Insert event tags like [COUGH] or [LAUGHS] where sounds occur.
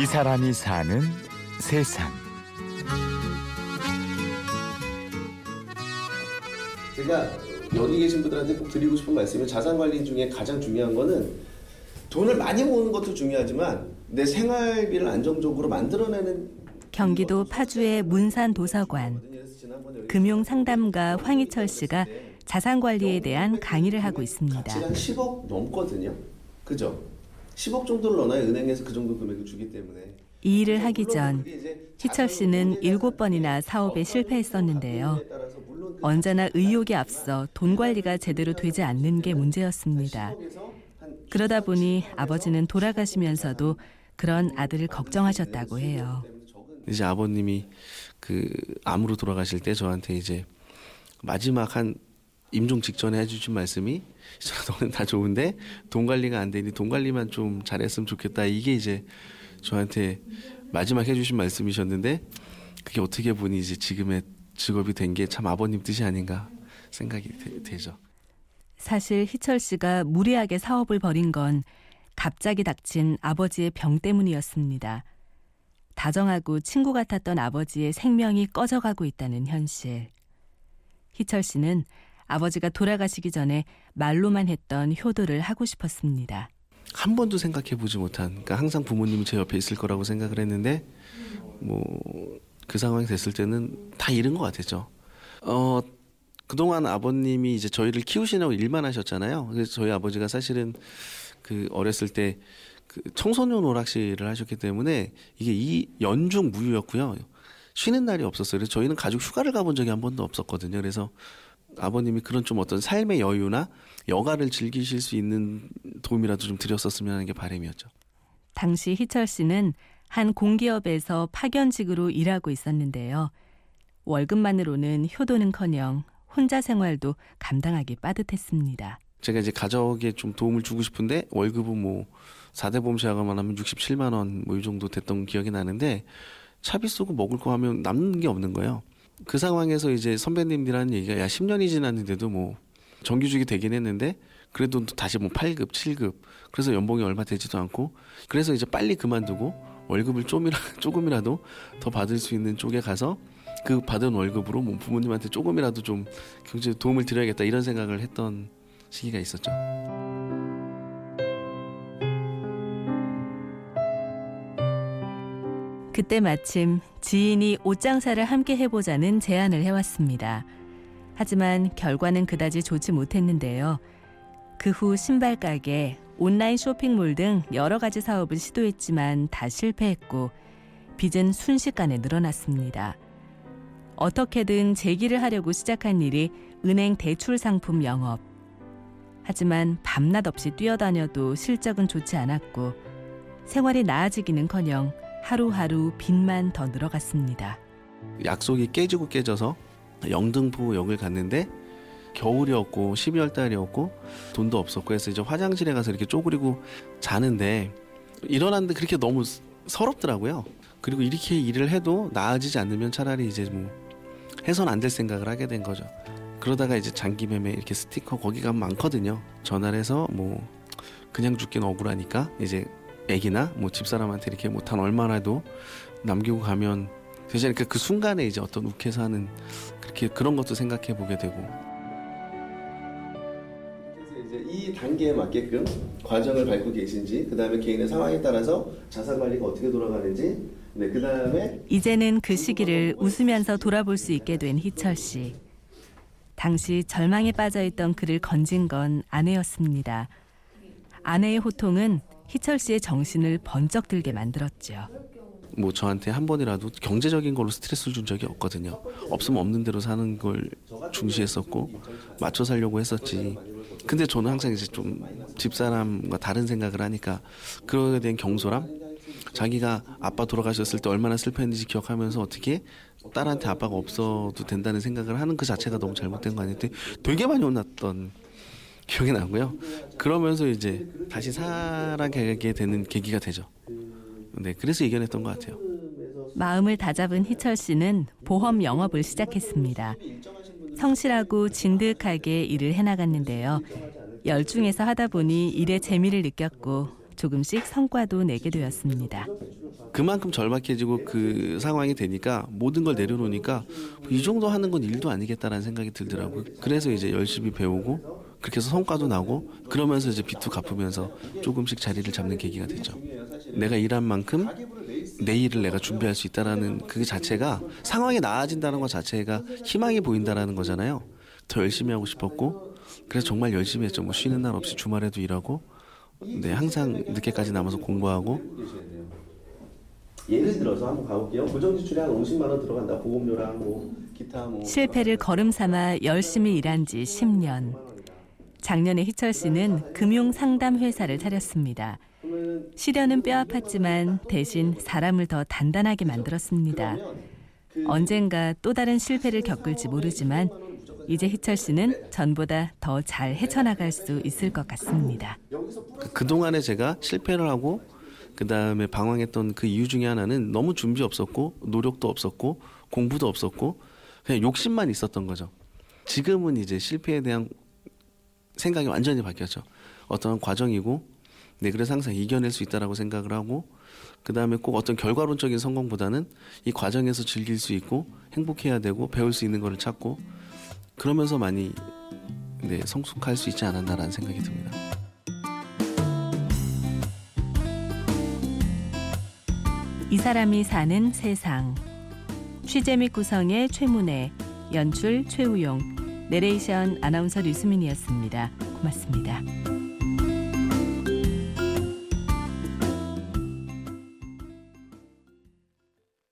이 사람이 사는 세상. 제가 여기 계신 분들한테 꼭 드리고 싶은 말씀이 자산 관리 중에 가장 중요한 거는 돈을 많이 모으는 것도 중요하지만 내 생활비를 안정적으로 만들어내는 경기도 파주의 문산 도서관 금융 상담가 황희철 씨가 자산 관리에 대한 강의를 하고 있습니다. 가치가 한 10억 넘거든요. 그죠? 10억 정도를 넣어야 은행에서 그 정도 금액을 주기 때문에 이 일을 하기 전 희철 씨는 일곱 번이나 사업에 실패했었는데요. 언제나 의욕이 앞서 돈 관리가 제대로 되지 않는 게 문제였습니다. 그러다 보니 아버지는 돌아가시면서도 그런 아들을 걱정하셨다고 해요. 이제 아버님이 그 암으로 돌아가실 때 저한테 이제 마지막 한 임종 직전에 해주신 말씀이 너는 다 좋은데 돈 관리가 안 되니 돈 관리만 좀 잘했으면 좋겠다 이게 이제 저한테 마지막 해주신 말씀이셨는데 그게 어떻게 보니 이제 지금의 직업이 된 게 참 아버님 뜻이 아닌가 생각이 되, 죠 사실 희철 씨가 무리하게 사업을 벌인 건 갑자기 닥친 아버지의 병 때문이었습니다. 다정하고 친구 같았던 아버지의 생명이 꺼져가고 있다는 현실. 희철 씨는 아버지가 돌아가시기 전에 말로만 했던 효도를 하고 싶었습니다. 한 번도 생각해 보지 못한, 그러니까 항상 부모님이 제 옆에 있을 거라고 생각을 했는데, 뭐, 그 상황이 됐을 때는 다 잃은 것 같았죠. 어, 그동안 아버님이 이제 저희를 키우시느라고 일만 하셨잖아요. 그래서 저희 아버지가 사실은 그 어렸을 때 그 청소년 오락실을 하셨기 때문에 이게 이 연중 무휴였고요. 쉬는 날이 없었어요. 그래서 저희는 가족 휴가를 가본 적이 한 번도 없었거든요. 그래서 아버님이 그런 좀 어떤 삶의 여유나 여가를 즐기실 수 있는 도움이라도 좀 드렸었으면 하는 게 바람이었죠. 당시 희철 씨는 한 공기업에서 파견직으로 일하고 있었는데요. 월급만으로는 효도는커녕 혼자 생활도 감당하기 빠듯했습니다. 제가 이제 가족에 좀 도움을 주고 싶은데 월급은 뭐 4대 보험 제약만 하면 67만 원 뭐 이 정도 됐던 기억이 나는데 차비 쓰고 먹을 거 하면 남는 게 없는 거예요. 그 상황에서 이제 선배님들하는 얘기가 야 10년이 지났는데도 뭐 정규직이 되긴 했는데 그래도 다시 뭐 8급, 7급 그래서 연봉이 얼마 되지도 않고 그래서 이제 빨리 그만두고 월급을 좀이라 [LAUGHS] 조금이라도 더 받을 수 있는 쪽에 가서 그 받은 월급으로 뭐 부모님한테 조금이라도 좀 경제 도움을 드려야겠다 이런 생각을 했던 시기가 있었죠. 그때 마침 지인이 옷장사를 함께 해보자는 제안을 해왔습니다. 하지만 결과는 그다지 좋지 못했는데요. 그 후 신발 가게, 온라인 쇼핑몰 등 여러 가지 사업을 시도했지만 다 실패했고 빚은 순식간에 늘어났습니다. 어떻게든 재기를 하려고 시작한 일이 은행 대출 상품 영업. 하지만 밤낮 없이 뛰어다녀도 실적은 좋지 않았고 생활이 나아지기는커녕 하루하루 빚만 더 늘어갔습니다. 약속이 깨지고 깨져서 영등포 역을 갔는데 겨울이었고 12월 달이었고 돈도 없었고 해서 이제 화장실에 가서 이렇게 쪼그리고 자는데 일어났는데 그렇게 너무 서럽더라고요. 그리고 이렇게 일을 해도 나아지지 않으면 차라리 이제 뭐 해선 안 될 생각을 하게 된 거죠. 그러다가 이제 장기 매매 이렇게 스티커 거기 가면 많거든요. 전화를 해서 뭐 그냥 죽긴 억울하니까 이제 애기나 뭐 집사람한테 이렇게 뭐단 얼마라도 남기고 가면 되지 않을까 그 순간에 이제 어떤 욱해서 하는 그렇게 그런 것도 생각해 보게 되고 그래서 이제 이 단계에 맞게끔 과정을 밟고 계신지 그 다음에 개인의 상황에 따라서 자산 관리가 어떻게 돌아가는지 네, 그 다음에 이제는 그 시기를 웃으면서 돌아볼 수 있게 된 희철 씨. 당시 절망에 빠져 있던 그를 건진 건 아내였습니다. 아내의 호통은 희철 씨의 정신을 번쩍 들게 만들었죠. 뭐 저한테 한 번이라도 경제적인 걸로 스트레스를 준 적이 없거든요. 없으면 없는 대로 사는 걸 중시했었고 맞춰 살려고 했었지. 근데 저는 항상 이제 좀 집사람과 다른 생각을 하니까 그거에 대한 경솔함 자기가 아빠 돌아가셨을 때 얼마나 슬퍼했는지 기억하면서 어떻게 딸한테 아빠가 없어도 된다는 생각을 하는 그 자체가 너무 잘못된 거 아닌데 되게 많이 혼났던 기억이 나고요. 그러면서 이제 다시 살아가게 되는 계기가 되죠. 네, 그래서 이겨냈던 것 같아요. 마음을 다잡은 희철 씨는 보험 영업을 시작했습니다. 성실하고 진득하게 일을 해나갔는데요. 열중해서 하다 보니 일에 재미를 느꼈고 조금씩 성과도 내게 되었습니다. 그만큼 절박해지고 그 상황이 되니까 모든 걸 내려놓으니까 이 정도 하는 건 일도 아니겠다라는 생각이 들더라고요. 그래서 이제 열심히 배우고 그렇게 해서 성과도 나고 그러면서 이제 비투 갚으면서 조금씩 자리를 잡는 계기가 됐죠. 내가 일한 만큼 내일을 내가 준비할 수 있다라는 그 자체가 상황이 나아진다는 것 자체가 희망이 보인다라는 거잖아요. 더 열심히 하고 싶었고 그래서 정말 열심히 했죠. 뭐 쉬는 날 없이 주말에도 일하고 네 항상 늦게까지 남아서 공부하고 예를 들어서 한번 가볼게요. 고정 지출이 한 50만 원 들어간다. 보험료랑 뭐 기타 뭐 실패를 거름 삼아 열심히 일한 지 10년. 작년에 희철 씨는 금융 상담 회사를 차렸습니다. 시련은 뼈아팠지만 대신 사람을 더 단단하게 만들었습니다. 언젠가 또 다른 실패를 겪을지 모르지만 이제 희철 씨는 전보다 더 잘 헤쳐나갈 수 있을 것 같습니다. 그- 그동안에 제가 실패를 하고 그 다음에 방황했던 그 이유 중에 하나는 너무 준비 없었고 노력도 없었고 공부도 없었고 그냥 욕심만 있었던 거죠. 지금은 이제 실패에 대한 생각이 완전히 바뀌었죠. 어떤 과정이고 네 그래서 항상 이겨낼 수 있다라고 생각을 하고 그 다음에 꼭 어떤 결과론적인 성공보다는 이 과정에서 즐길 수 있고 행복해야 되고 배울 수 있는 거를 찾고 그러면서 많이 네 성숙할 수 있지 않았나라는 생각이 듭니다. 이 사람이 사는 세상. 취재 및 구성의 최문혜, 연출 최우용, 내레이션 아나운서 류수민이었습니다. 고맙습니다.